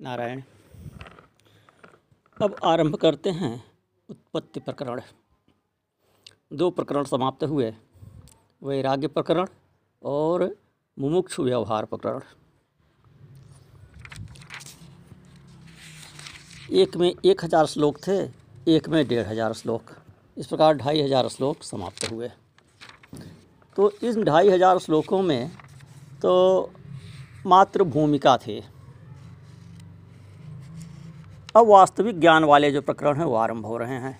नारायण। अब आरंभ करते हैं उत्पत्ति प्रकरण। दो प्रकरण समाप्त हुए, वैराग्य प्रकरण और मुमुक्षु व्यवहार प्रकरण। एक में एक हज़ार श्लोक थे, एक में डेढ़ हज़ार श्लोक। इस प्रकार ढाई हज़ार श्लोक समाप्त हुए। तो इन ढाई हज़ार श्लोकों में तो मात्र भूमिका थे। अब वास्तविक ज्ञान वाले जो प्रकरण हैं, वो आरंभ हो रहे हैं।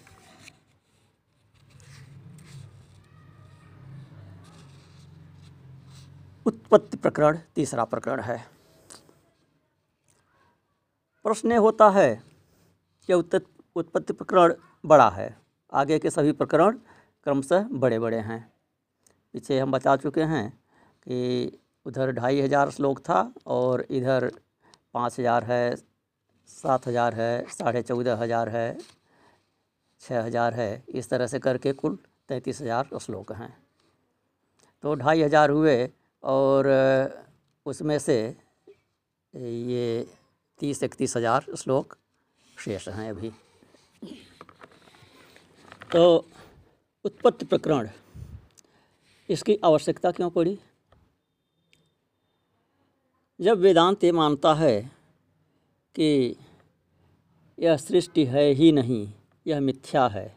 उत्पत्ति प्रकरण, तीसरा प्रकरण है। प्रश्न होता है कि उत्पत्ति प्रकरण बड़ा है। आगे के सभी प्रकरण क्रमशः बड़े बड़े हैं। पीछे हम बता चुके हैं कि उधर ढाई हज़ार श्लोक था और इधर पाँच हज़ार है सात हज़ार है, साढ़े चौदह हज़ार है छः हज़ार है, इस तरह से करके कुल तैंतीस हज़ार श्लोक हैं। तो ढाई हज़ार हुए और उसमें से ये तीस, इकतीस हज़ार श्लोक शेष हैं अभी। तो उत्पत्ति प्रकरण, इसकी आवश्यकता क्यों पड़ी? जब वेदांत ये मानता है कि यह सृष्टि है ही नहीं, यह मिथ्या है,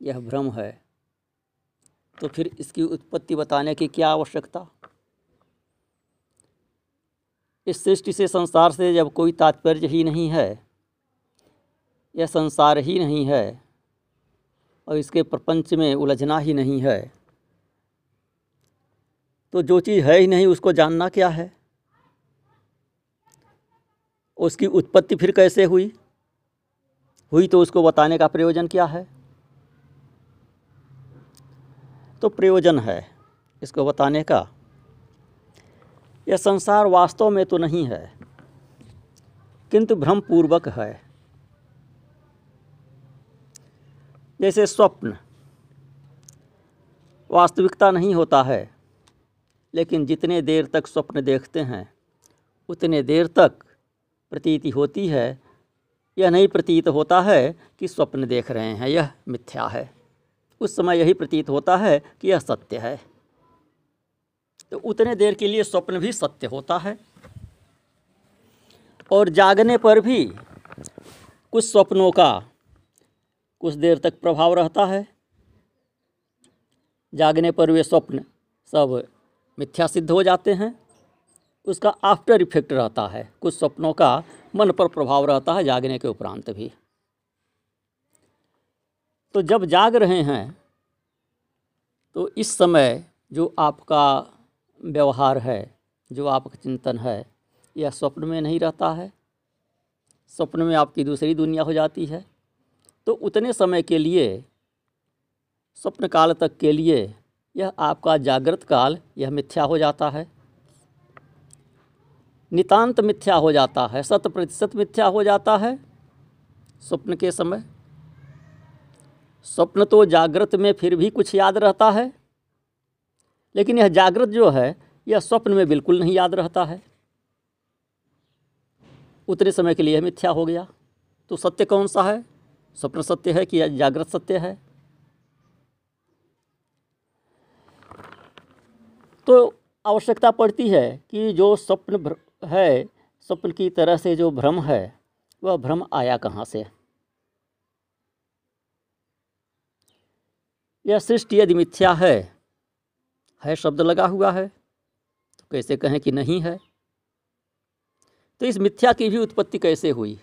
यह भ्रम है। तो फिर इसकी उत्पत्ति बताने की क्या आवश्यकता? इस सृष्टि से संसार से जब कोई तात्पर्य ही नहीं है, यह संसार ही नहीं है, और इसके प्रपंच में उलझना ही नहीं है तो जो चीज़ है ही नहीं, उसको जानना क्या है? उसकी उत्पत्ति फिर कैसे हुई? हुई तो उसको बताने का प्रयोजन क्या है? तो प्रयोजन है इसको बताने का। यह संसार वास्तव में तो नहीं है, किंतु भ्रमपूर्वक है। जैसे स्वप्न, वास्तविकता नहीं होता है, लेकिन जितने देर तक स्वप्न देखते हैं, उतने देर तक प्रतीति होती है, यह नहीं प्रतीत होता है कि स्वप्न देख रहे हैं, यह मिथ्या है। उस समय यही प्रतीत होता है कि यह सत्य है। तो उतने देर के लिए स्वप्न भी सत्य होता है। और जागने पर भी कुछ स्वप्नों का कुछ देर तक प्रभाव रहता है। जागने पर वे स्वप्न सब मिथ्या सिद्ध हो जाते हैं। उसका आफ्टर इफ़ेक्ट रहता है। कुछ सपनों का मन पर प्रभाव रहता है जागने के उपरांत भी। तो जब जाग रहे हैं तो इस समय जो आपका व्यवहार है, जो आपका चिंतन है, यह स्वप्न में नहीं रहता है। स्वप्न में आपकी दूसरी दुनिया हो जाती है। तो उतने समय के लिए स्वप्न काल तक के लिए यह आपका जागृत काल, यह मिथ्या हो जाता है। नितांत मिथ्या हो जाता है, शत प्रतिशत मिथ्या हो जाता है। स्वप्न के समय, स्वप्न तो जागृत में फिर भी कुछ याद रहता है, लेकिन यह जागृत जो है, यह स्वप्न में बिल्कुल नहीं याद रहता है। उतने समय के लिए मिथ्या हो गया। तो सत्य कौन सा है? स्वप्न सत्य है कि जागृत सत्य है? तो आवश्यकता पड़ती है कि जो स्वप्न है, स्वप्न की तरह से जो भ्रम है, वह भ्रम आया कहाँ से? यह सृष्टि यदि मिथ्या है है शब्द लगा हुआ है तो कैसे कहें कि नहीं है? तो इस मिथ्या की भी उत्पत्ति कैसे हुई?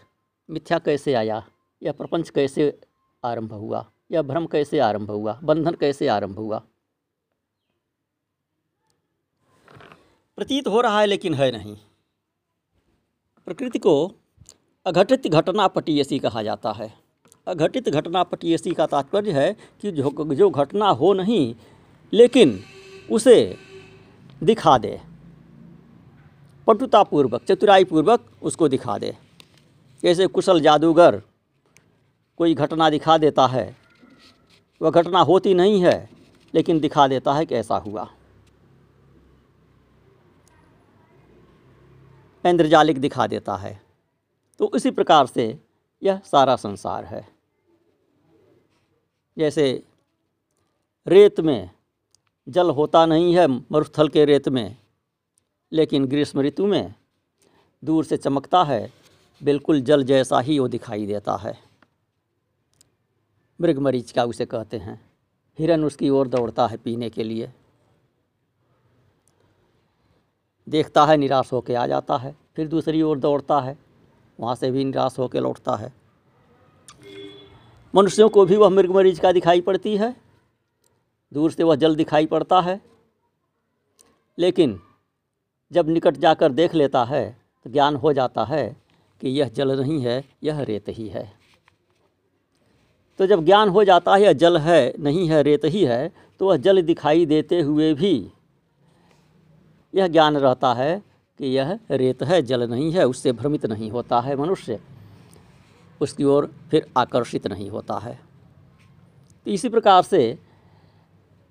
मिथ्या कैसे आया? यह प्रपंच कैसे आरंभ हुआ? यह भ्रम कैसे आरंभ हुआ? बंधन कैसे आरंभ हुआ? प्रतीत हो रहा है लेकिन है नहीं। प्रकृति को अघटित घटना पटीयसी कहा जाता है। अघटित घटना पटीयसी का तात्पर्य है कि जो जो घटना हो नहीं, लेकिन उसे दिखा दे। पटुतापूर्वक, चतुराईपूर्वक उसको दिखा दे। जैसे कुशल जादूगर कोई घटना दिखा देता है, वह घटना होती नहीं है, लेकिन दिखा देता है कि ऐसा हुआ। इंद्रजालिक दिखा देता है। तो इसी प्रकार से यह सारा संसार है। जैसे रेत में जल होता नहीं है, मरुस्थल के रेत में, लेकिन ग्रीष्म ऋतु में दूर से चमकता है, बिल्कुल जल जैसा ही वो दिखाई देता है। मृग मरीच का उसे कहते हैं। हिरन उसकी ओर दौड़ता है पीने के लिए। देखता है, निराश होकर आ जाता है, फिर दूसरी ओर दौड़ता है, वहाँ से भी निराश होकर लौटता है। मनुष्यों को भी वह मृग मरीज़ का दिखाई पड़ती है। दूर से वह जल दिखाई पड़ता है। लेकिन जब निकट जाकर देख लेता है तो ज्ञान हो जाता है कि यह जल नहीं है, यह रेत ही है। तो जब ज्ञान हो जाता है, यह जल है, नहीं है, रेत ही है तो वह जल दिखाई देते हुए भी यह ज्ञान रहता है कि यह रेत है, जल नहीं है, उससे भ्रमित नहीं होता है मनुष्य। उसकी ओर फिर आकर्षित नहीं होता है। तो इसी प्रकार से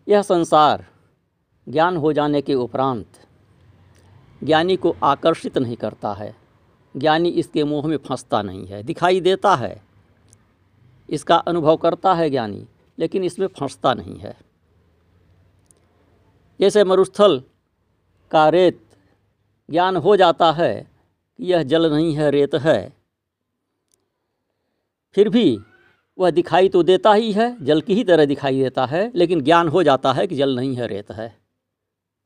यह संसार ज्ञान हो जाने के उपरांत ज्ञानी को आकर्षित नहीं करता है। ज्ञानी इसके मोह में फंसता नहीं है, दिखाई देता है। इसका अनुभव करता है ज्ञानी, लेकिन इसमें फंसता नहीं है। जैसे मरुस्थल का रेत ज्ञान हो जाता है कि यह जल नहीं है, रेत है। फिर भी वह दिखाई तो देता ही है, जल की ही तरह दिखाई देता है, लेकिन ज्ञान हो जाता है कि जल नहीं है, रेत है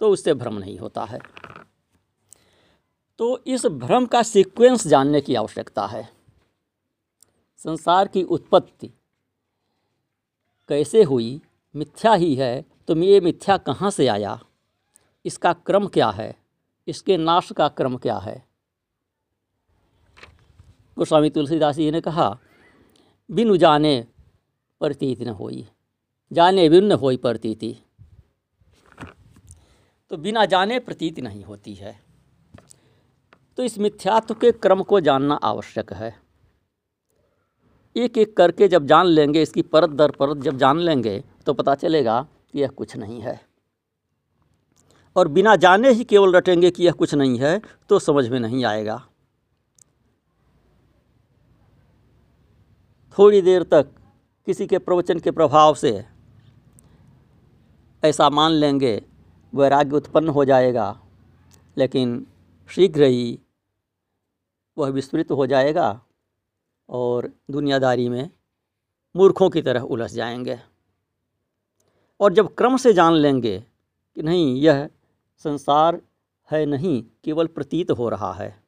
तो उससे भ्रम नहीं होता है। तो इस भ्रम का सीक्वेंस जानने की आवश्यकता है। संसार की उत्पत्ति कैसे हुई, मिथ्या ही है तो ये मिथ्या कहाँ से आया? इसका क्रम क्या है? इसके नाश का क्रम क्या है? गोस्वामी तुलसीदास जी ने कहा, बिनु जाने प्रतीत न होई, जाने बिन न होई प्रतीति। तो बिना जाने प्रतीत नहीं होती है। तो इस मिथ्यात्व के क्रम को जानना आवश्यक है। एक एक करके जब जान लेंगे, इसकी परत दर परत जब जान लेंगे तो पता चलेगा कि यह कुछ नहीं है। और बिना जाने ही केवल रटेंगे कि यह कुछ नहीं है तो समझ में नहीं आएगा। थोड़ी देर तक किसी के प्रवचन के प्रभाव से ऐसा मान लेंगे वैराग्य उत्पन्न हो जाएगा, लेकिन शीघ्र ही वह विस्तृत हो जाएगा और दुनियादारी में मूर्खों की तरह उलझ जाएँगे। और जब क्रम से जान लेंगे कि नहीं, यह संसार है नहीं, केवल प्रतीत हो रहा है।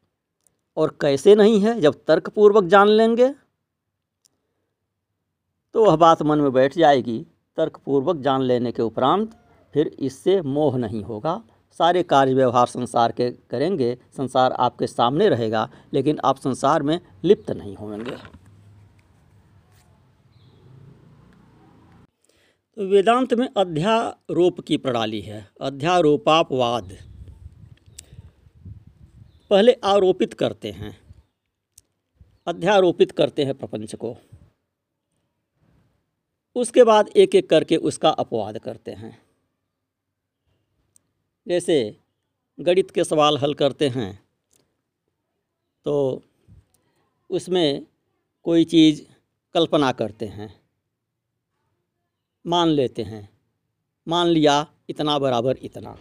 और कैसे नहीं है, जब तर्कपूर्वक जान लेंगे? तो वह बात मन में बैठ जाएगी। तर्कपूर्वक जान लेने के उपरांत फिर इससे मोह नहीं होगा। सारे कार्य व्यवहार संसार के करेंगे, संसार आपके सामने रहेगा, लेकिन आप संसार में लिप्त नहीं होंगे। तो वेदांत में अध्यारोप की प्रणाली है, अध्यारोपापवाद। पहले आरोपित करते हैं, अध्यारोपित करते हैं प्रपंच को। उसके बाद एक एक करके उसका अपवाद करते हैं। जैसे गणित के सवाल हल करते हैं तो उसमें कोई चीज़ कल्पना करते हैं। मान लेते हैं। मान लिया, इतना बराबर इतना।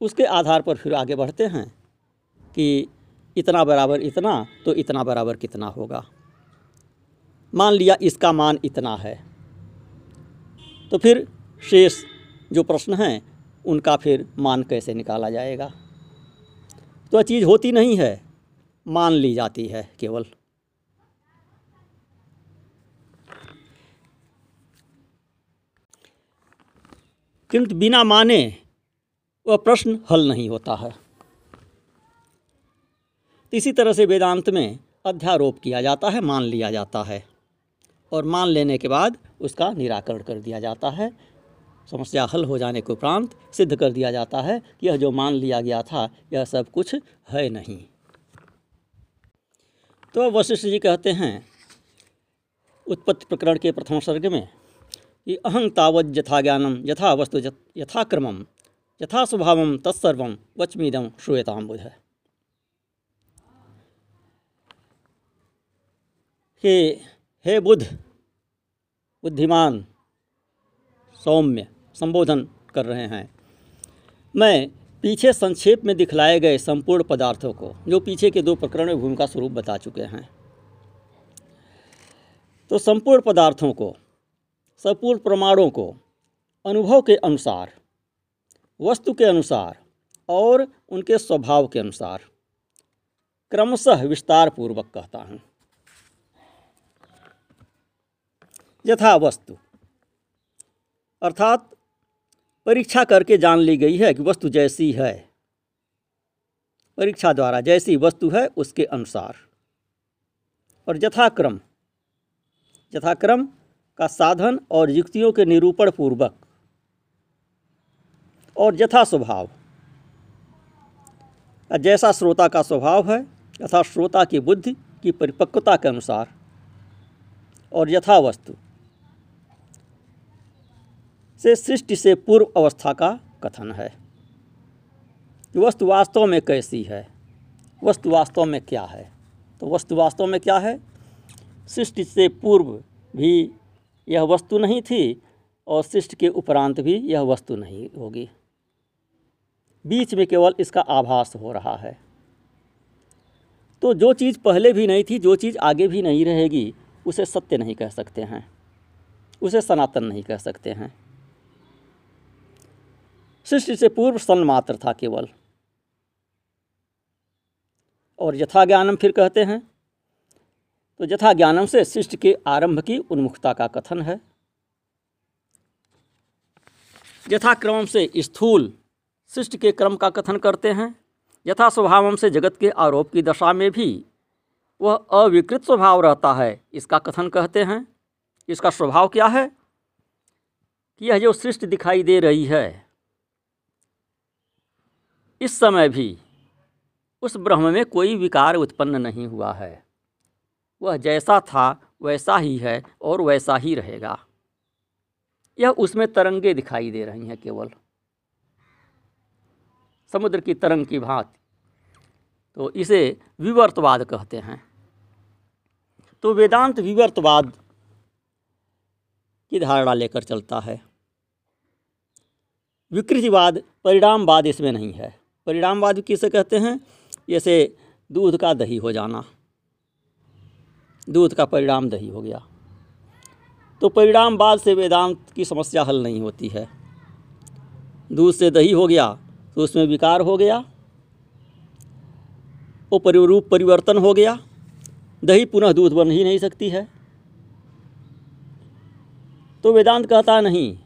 उसके आधार पर फिर आगे बढ़ते हैं कि इतना बराबर इतना तो इतना बराबर कितना होगा। मान लिया, इसका मान इतना है। तो फिर शेष जो प्रश्न हैं, उनका फिर मान कैसे निकाला जाएगा? तो चीज़ होती नहीं है, मान ली जाती है केवल। किंतु बिना माने वह प्रश्न हल नहीं होता है। इसी तरह से वेदांत में अध्यारोप किया जाता है, मान लिया जाता है और मान लेने के बाद उसका निराकरण कर दिया जाता है। समस्या हल हो जाने के उपरांत सिद्ध कर दिया जाता है कि यह जो मान लिया गया था, यह सब कुछ है नहीं। तो वशिष्ठ जी कहते हैं, उत्पत्ति प्रकरण के प्रथम सर्ग में कि अहं तावत यथा ज्ञानम यथा वस्तु यथा क्रमम यथा स्वभाव तत्सर्व वचमीदम श्रूयताम बुध हे हे बुध बुद्धिमान, सौम्य, संबोधन कर रहे हैं। मैं पीछे संक्षेप में दिखलाए गए संपूर्ण पदार्थों को, जो पीछे के दो प्रकरण में भूमिका स्वरूप बता चुके हैं तो संपूर्ण पदार्थों को संपूर्ण प्रमाणों को अनुभव के अनुसार, वस्तु के अनुसार और उनके स्वभाव के अनुसार क्रमशः विस्तार पूर्वक कहता हूँ। यथा वस्तु। अर्थात, परीक्षा करके जान ली गई है कि वस्तु जैसी है। परीक्षा द्वारा जैसी वस्तु है, उसके अनुसार। और यथाक्रम। यथाक्रम का साधन और युक्तियों के निरूपण पूर्वक और यथा स्वभाव। जैसा श्रोता का स्वभाव है, यथा श्रोता की बुद्धि की परिपक्वता के अनुसार और यथा वस्तु से सृष्टि से पूर्व अवस्था का कथन है। वस्तु वास्तव में कैसी है? वस्तु वास्तव में क्या है? तो वस्तु वास्तव में क्या है? सृष्टि से पूर्व भी यह वस्तु नहीं थी और शिष्ट के उपरांत भी यह वस्तु नहीं होगी। बीच में केवल इसका आभास हो रहा है। तो जो चीज़ पहले भी नहीं थी, जो चीज़ आगे भी नहीं रहेगी, उसे सत्य नहीं कह सकते हैं। उसे सनातन नहीं कह सकते हैं। सृष्टि से पूर्व सन मात्र था केवल। और यथा ज्ञानम फिर कहते हैं तो यथा ज्ञानम से सृष्टि के आरंभ की उन्मुखता का कथन है। यथाक्रम से स्थूल सृष्टि के क्रम का कथन करते हैं। यथा स्वभावम से जगत के आरोप की दशा में भी वह अविकृत स्वभाव रहता है, इसका कथन कहते हैं। इसका स्वभाव क्या है? कि यह जो सृष्टि दिखाई दे रही है, इस समय भी उस ब्रह्म में कोई विकार उत्पन्न नहीं हुआ है। वह जैसा था, वैसा ही है और वैसा ही रहेगा। यह उसमें तरंगे दिखाई दे रही हैं केवल। समुद्र की तरंग की भांति। तो इसे विवर्तवाद कहते हैं। तो वेदांत विवर्तवाद की धारणा लेकर चलता है। विकृतिवाद परिणामवाद इसमें नहीं है। परिणामवाद किसे कहते हैं? जैसे दूध का दही हो जाना। दूध का परिणाम दही हो गया। तो परिणामवाद से वेदांत की समस्या हल नहीं होती है। दूध से दही हो गया तो उसमें विकार हो गया वो परिरूप परिवर्तन हो गया, दही पुनः दूध बन ही नहीं सकती है। तो वेदांत कहता नहीं,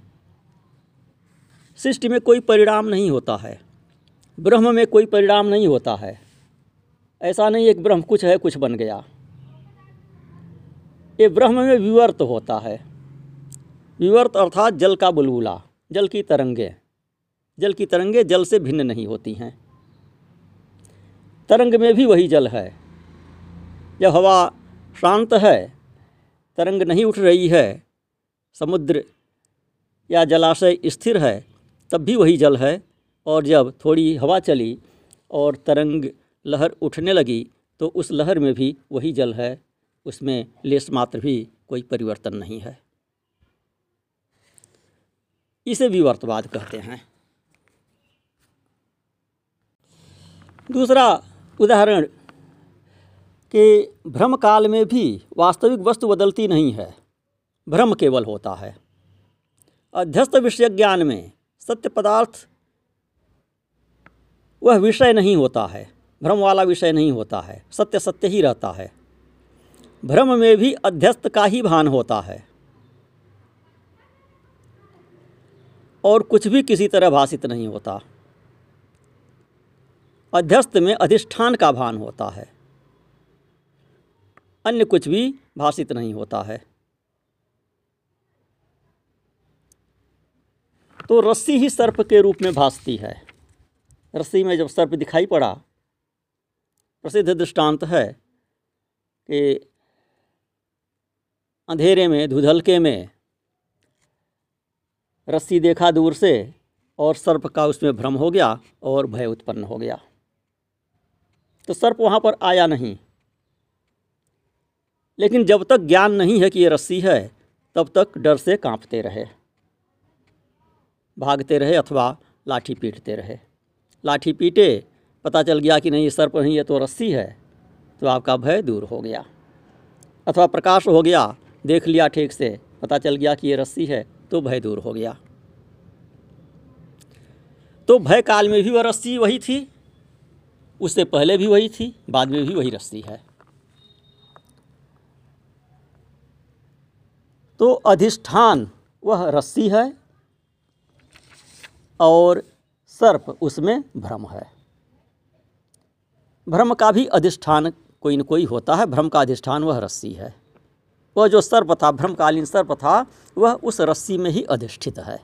सृष्टि में कोई परिणाम नहीं होता है, ब्रह्म में कोई परिणाम नहीं होता है। ऐसा नहीं एक ब्रह्म कुछ है, कुछ बन गया। ये ब्रह्म में विवर्त होता है। विवर्त अर्थात जल का बुलबुला, जल की तरंगे। जल की तरंगे जल से भिन्न नहीं होती हैं। तरंग में भी वही जल है। जब हवा शांत है, तरंग नहीं उठ रही है, समुद्र या जलाशय स्थिर है, तब भी वही जल है। और जब थोड़ी हवा चली और तरंग लहर उठने लगी तो उस लहर में भी वही जल है। उसमें लेस मात्र भी कोई परिवर्तन नहीं है। इसे विवर्तवाद कहते हैं। दूसरा उदाहरण, कि भ्रम काल में भी वास्तविक वस्तु बदलती नहीं है, भ्रम केवल होता है। अध्यस्त विषय ज्ञान में सत्य पदार्थ, वह विषय नहीं होता है, भ्रम वाला विषय नहीं होता है, सत्य सत्य ही रहता है। भ्रम में भी अध्यस्त का ही भान होता है। और कुछ भी किसी तरह भाषित नहीं होता। अध्यस्त में अधिष्ठान का भान होता है। अन्य कुछ भी भाषित नहीं होता है। तो रस्सी ही सर्प के रूप में भासती है। रस्सी में जब सर्प दिखाई पड़ा, प्रसिद्ध दृष्टांत है कि अंधेरे में, धुधलके में, रस्सी देखा दूर से, और सर्प का उसमें भ्रम हो गया, और भय उत्पन्न हो गया। तो सर्प वहाँ पर आया नहीं। लेकिन जब तक ज्ञान नहीं है कि ये रस्सी है, तब तक डर से कांपते रहे। भागते रहे अथवा लाठी पीटते रहे। लाठी पीटे, पता चल गया कि नहीं, ये सर्प नहीं, ये तो रस्सी है तो आपका भय दूर हो गया। अथवा प्रकाश हो गया देख लिया ठीक से। पता चल गया कि ये रस्सी है तो भय दूर हो गया। तो भय काल में भी वह रस्सी वही थी, उससे पहले भी वही थी, बाद में भी वही रस्सी है। तो अधिष्ठान वह रस्सी है और सर्प उसमें भ्रम है। भ्रम का भी अधिष्ठान कोई न कोई होता है, भ्रम का अधिष्ठान वह रस्सी है। वह जो सर्प था, भ्रमकालीन सर्प था, वह उस रस्सी में ही अधिष्ठित है।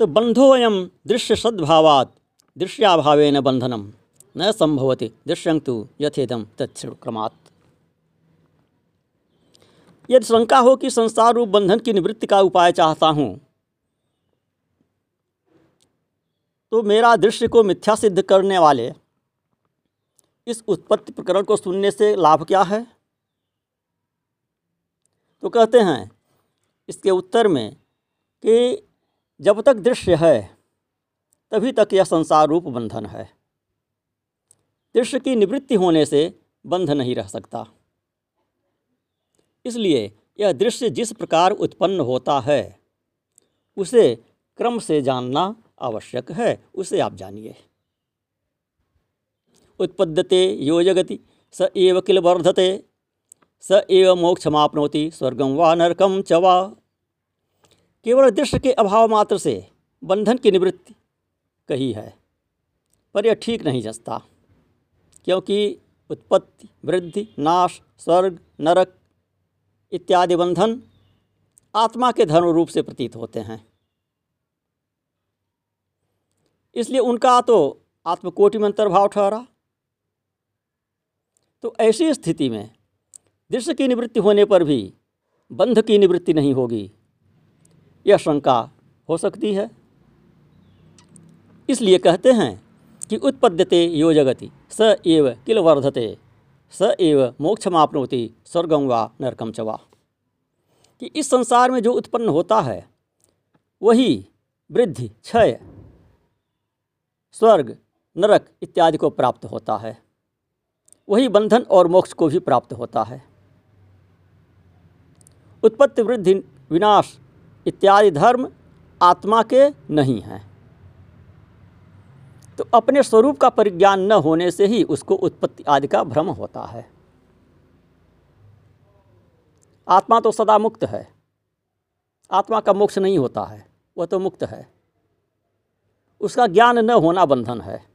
तो बंधोयम दृश्य सद्भावात दृश्याभावेन बंधनम न संभवति दृश्यं तो यथेदम तत्क्रमात् यदि शंका हो कि संसार रूप बंधन की निवृत्ति का उपाय चाहता हूँ तो मेरा दृश्य को मिथ्या सिद्ध करने वाले इस उत्पत्ति प्रकरण को सुनने से लाभ क्या है? तो कहते हैं, इसके उत्तर में कि जब तक दृश्य है, तभी तक यह संसार रूप बंधन है। दृश्य की निवृत्ति होने से बंध नहीं रह सकता। इसलिए यह दृश्य जिस प्रकार उत्पन्न होता है, उसे क्रम से जानना आवश्यक है, उसे आप जानिए। उत्पद्यते, यो जगति। स एव किल वर्धते। स एव मोक्षमापनोति स्वर्गम व नरकम च वा। केवल दृश्य के अभाव मात्र से बंधन की निवृत्ति कही है, पर यह ठीक नहीं जसता, क्योंकि उत्पत्ति, वृद्धि, नाश, स्वर्ग, नरक इत्यादि बंधन आत्मा के धर्म रूप से प्रतीत होते हैं। इसलिए उनका तो आत्मकोटि में अंतर्भाव ठहरा तो ऐसी स्थिति में दृश्य की निवृत्ति होने पर भी बंध की निवृत्ति नहीं होगी। यह शंका हो सकती है। इसलिए कहते हैं कि उत्पद्यते यो जगति, स एव किल वर्धते, स एव मोक्षमापनोति स्वर्गम वा नरकम चवा कि इस संसार में जो उत्पन्न होता है, वही वृद्धि, क्षय, स्वर्ग, नरक इत्यादि को प्राप्त होता है। वही बंधन और मोक्ष को भी प्राप्त होता है। उत्पत्ति, वृद्धि, विनाश इत्यादि धर्म आत्मा के नहीं हैं। तो अपने स्वरूप का परिज्ञान न होने से ही उसको उत्पत्ति आदि का भ्रम होता है। आत्मा तो सदा मुक्त है। आत्मा का मोक्ष नहीं होता है, वह तो मुक्त है। उसका ज्ञान न होना बंधन है।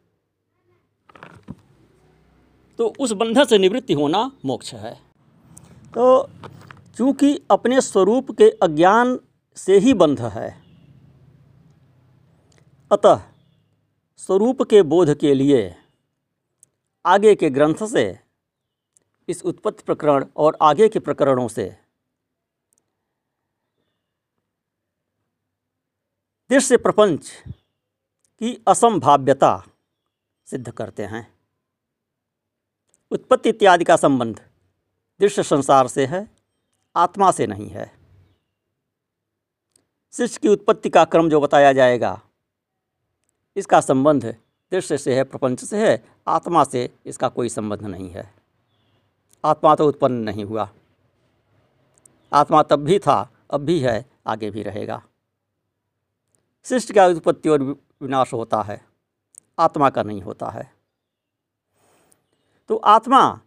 तो उस बंधन से निवृत्ति होना मोक्ष है। तो चूँकि अपने स्वरूप के अज्ञान से ही बंध है, अतः स्वरूप के बोध के लिए आगे के ग्रंथ से, इस उत्पत्ति प्रकरण और आगे के प्रकरणों से दृश्य प्रपंच की असंभाव्यता सिद्ध करते हैं। उत्पत्ति इत्यादि का संबंध दृश्य संसार से है, आत्मा से नहीं है। शिष्य की उत्पत्ति का क्रम जो बताया जाएगा, इसका संबंध दृश्य से है, प्रपंच से है, आत्मा से इसका कोई संबंध नहीं है। आत्मा तो उत्पन्न नहीं हुआ। आत्मा तब भी था, अब भी है, आगे भी रहेगा। सृष्टि का उत्पत्ति और विनाश होता है, आत्मा का नहीं होता है। तो आत्मा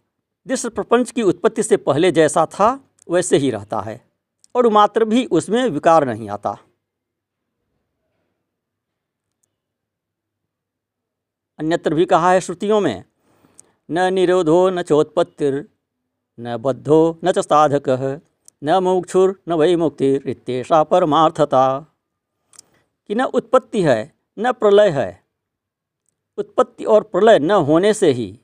दृश्य प्रपंच की उत्पत्ति से पहले जैसा था, वैसे ही रहता है और मात्र भी उसमें विकार नहीं आता। अन्यत्र भी कहा है श्रुतियों में, न निरोधो न चोत्पत्तिर, न बद्धो न च साधक, न मोक्षुर न वही मुक्ति रित्येषा परमार्थता। कि न उत्पत्ति है, न प्रलय है, उत्पत्ति और प्रलय न होने से ही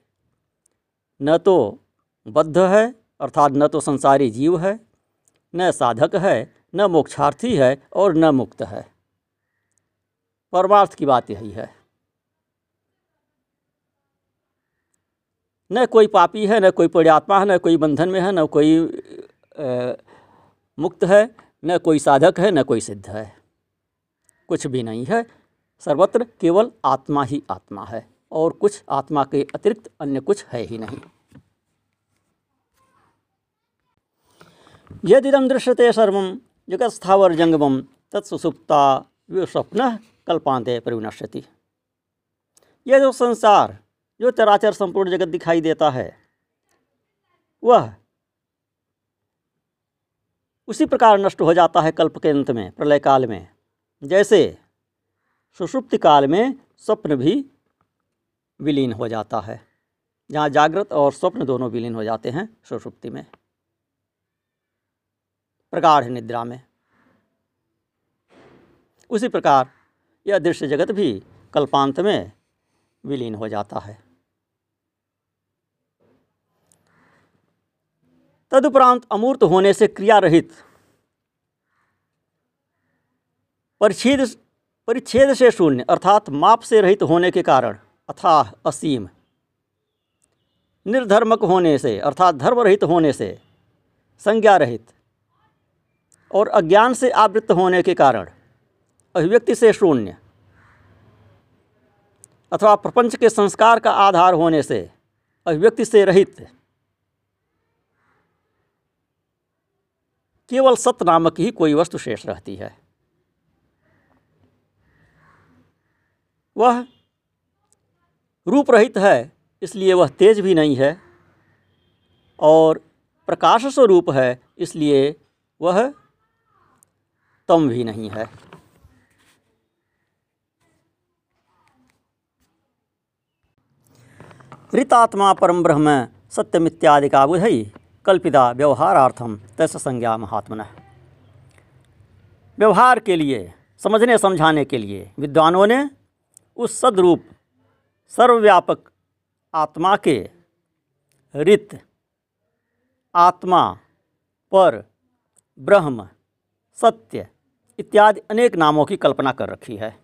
न तो बद्ध है अर्थात न तो संसारी जीव है न साधक है न मोक्षार्थी है और न मुक्त है। परमार्थ की बात यही है। न कोई पापी है न कोई पुण्यात्मा है न कोई बंधन में है न कोई आ, मुक्त है न कोई साधक है न कोई सिद्ध है। कुछ भी नहीं है सर्वत्र केवल आत्मा ही आत्मा है। और कुछ आत्मा के अतिरिक्त अन्य कुछ है ही नहीं। यदिदम दृश्यते सर्व जगत स्थावर जंगमम तत्सुसुप्ता स्वप्न कल्पांते परिविनश्यति। यह जो संसार, जो चराचर संपूर्ण जगत दिखाई देता है, वह उसी प्रकार नष्ट हो जाता है कल्प के अंत में प्रलय काल में। जैसे सुषुप्ति काल में स्वप्न भी विलीन हो जाता है। जहाँ जागृत और स्वप्न दोनों विलीन हो जाते हैं, सुषुप्ति में। प्रगाढ़ निद्रा में। उसी प्रकार यह दृश्य जगत भी कल्पांत में विलीन हो जाता है। तदुपरांत अमूर्त होने से क्रिया रहित, परिच्छेद परिच्छेद से शून्य, अर्थात माप से रहित होने के कारण अथाह असीम। निर्धर्मक होने से, अर्थात धर्म रहित होने से संज्ञा रहित और अज्ञान से आवृत्त होने के कारण अभिव्यक्ति से शून्य अथवा प्रपंच के संस्कार का आधार होने से अभिव्यक्ति से रहित केवल सत नामक ही कोई वस्तु शेष रहती है। वह रूप रहित है, इसलिए वह तेज भी नहीं है, और प्रकाश स्वरूप है, इसलिए वह तम भी नहीं है। ऋतात्मा परम ब्रह्म सत्यमित्यादि का बुधई कल्पिता व्यवहारार्थम तैस संज्ञा महात्मन। व्यवहार के लिए, समझने समझाने के लिए विद्वानों ने उस सदरूप सर्वव्यापक आत्मा के रित आत्मा पर ब्रह्म, सत्य इत्यादि अनेक नामों की कल्पना कर रखी है।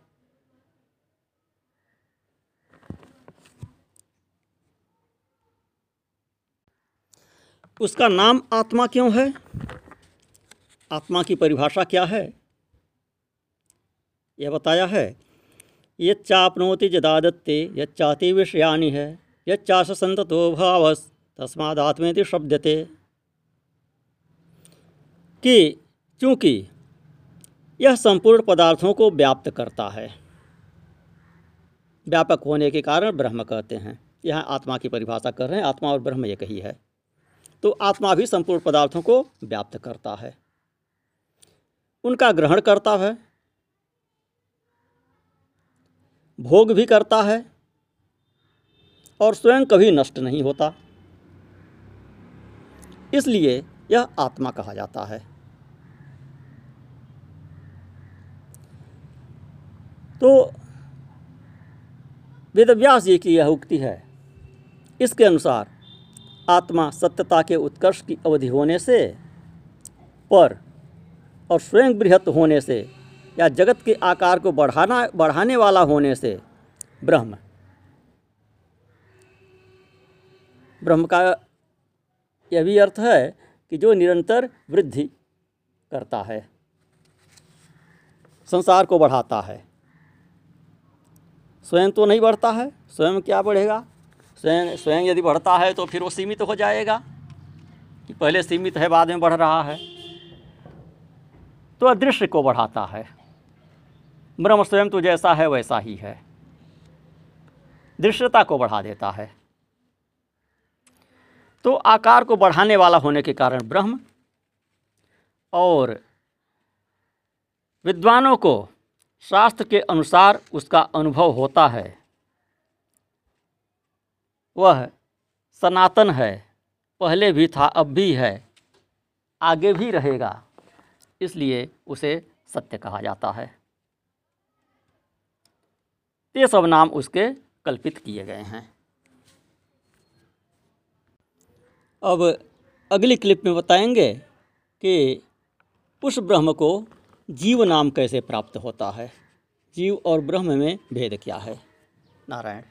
उसका नाम आत्मा क्यों है? आत्मा की परिभाषा क्या है? यह बताया है यच्चापनोति जदादत्ते, यच्चाति विषयानि है यच्चाश संततो भावस, तस्मादात्मेति शब्दते। कि चूँकि यह संपूर्ण पदार्थों को व्याप्त करता है, व्यापक होने के कारण ब्रह्म कहते हैं। यहाँ आत्मा की परिभाषा कर रहे हैं, आत्मा और ब्रह्म एक ही है। तो आत्मा भी संपूर्ण पदार्थों को व्याप्त करता है। उनका ग्रहण करता है भोग भी करता है और स्वयं कभी नष्ट नहीं होता। इसलिए यह आत्मा कहा जाता है। तो वेदव्यास जी की यह उक्ति है। इसके अनुसार आत्मा सत्यता के उत्कर्ष की अवधि होने से, पर और स्वयं बृहत होने से या जगत के आकार को बढ़ाना, बढ़ाने वाला होने से ब्रह्म। ब्रह्म का यह भी अर्थ है कि जो निरंतर वृद्धि करता है, संसार को बढ़ाता है। स्वयं तो नहीं बढ़ता है, स्वयं क्या बढ़ेगा? स्वयं स्वयं यदि बढ़ता है तो फिर वो सीमित हो जाएगा कि पहले सीमित है, बाद में बढ़ रहा है। तो अदृश्य को बढ़ाता है। ब्रह्म स्वयं तो जैसा है, वैसा ही है। दृश्यता को बढ़ा देता है। तो आकार को बढ़ाने वाला होने के कारण ब्रह्म और विद्वानों को शास्त्र के अनुसार उसका अनुभव होता है। वह सनातन है, पहले भी था, अब भी है, आगे भी रहेगा, इसलिए उसे सत्य कहा जाता है। ये सब नाम उसके कल्पित किए गए हैं। अब अगली क्लिप में बताएँगे कि उस ब्रह्म को जीव नाम कैसे प्राप्त होता है। जीव और ब्रह्म में भेद क्या है? नारायण।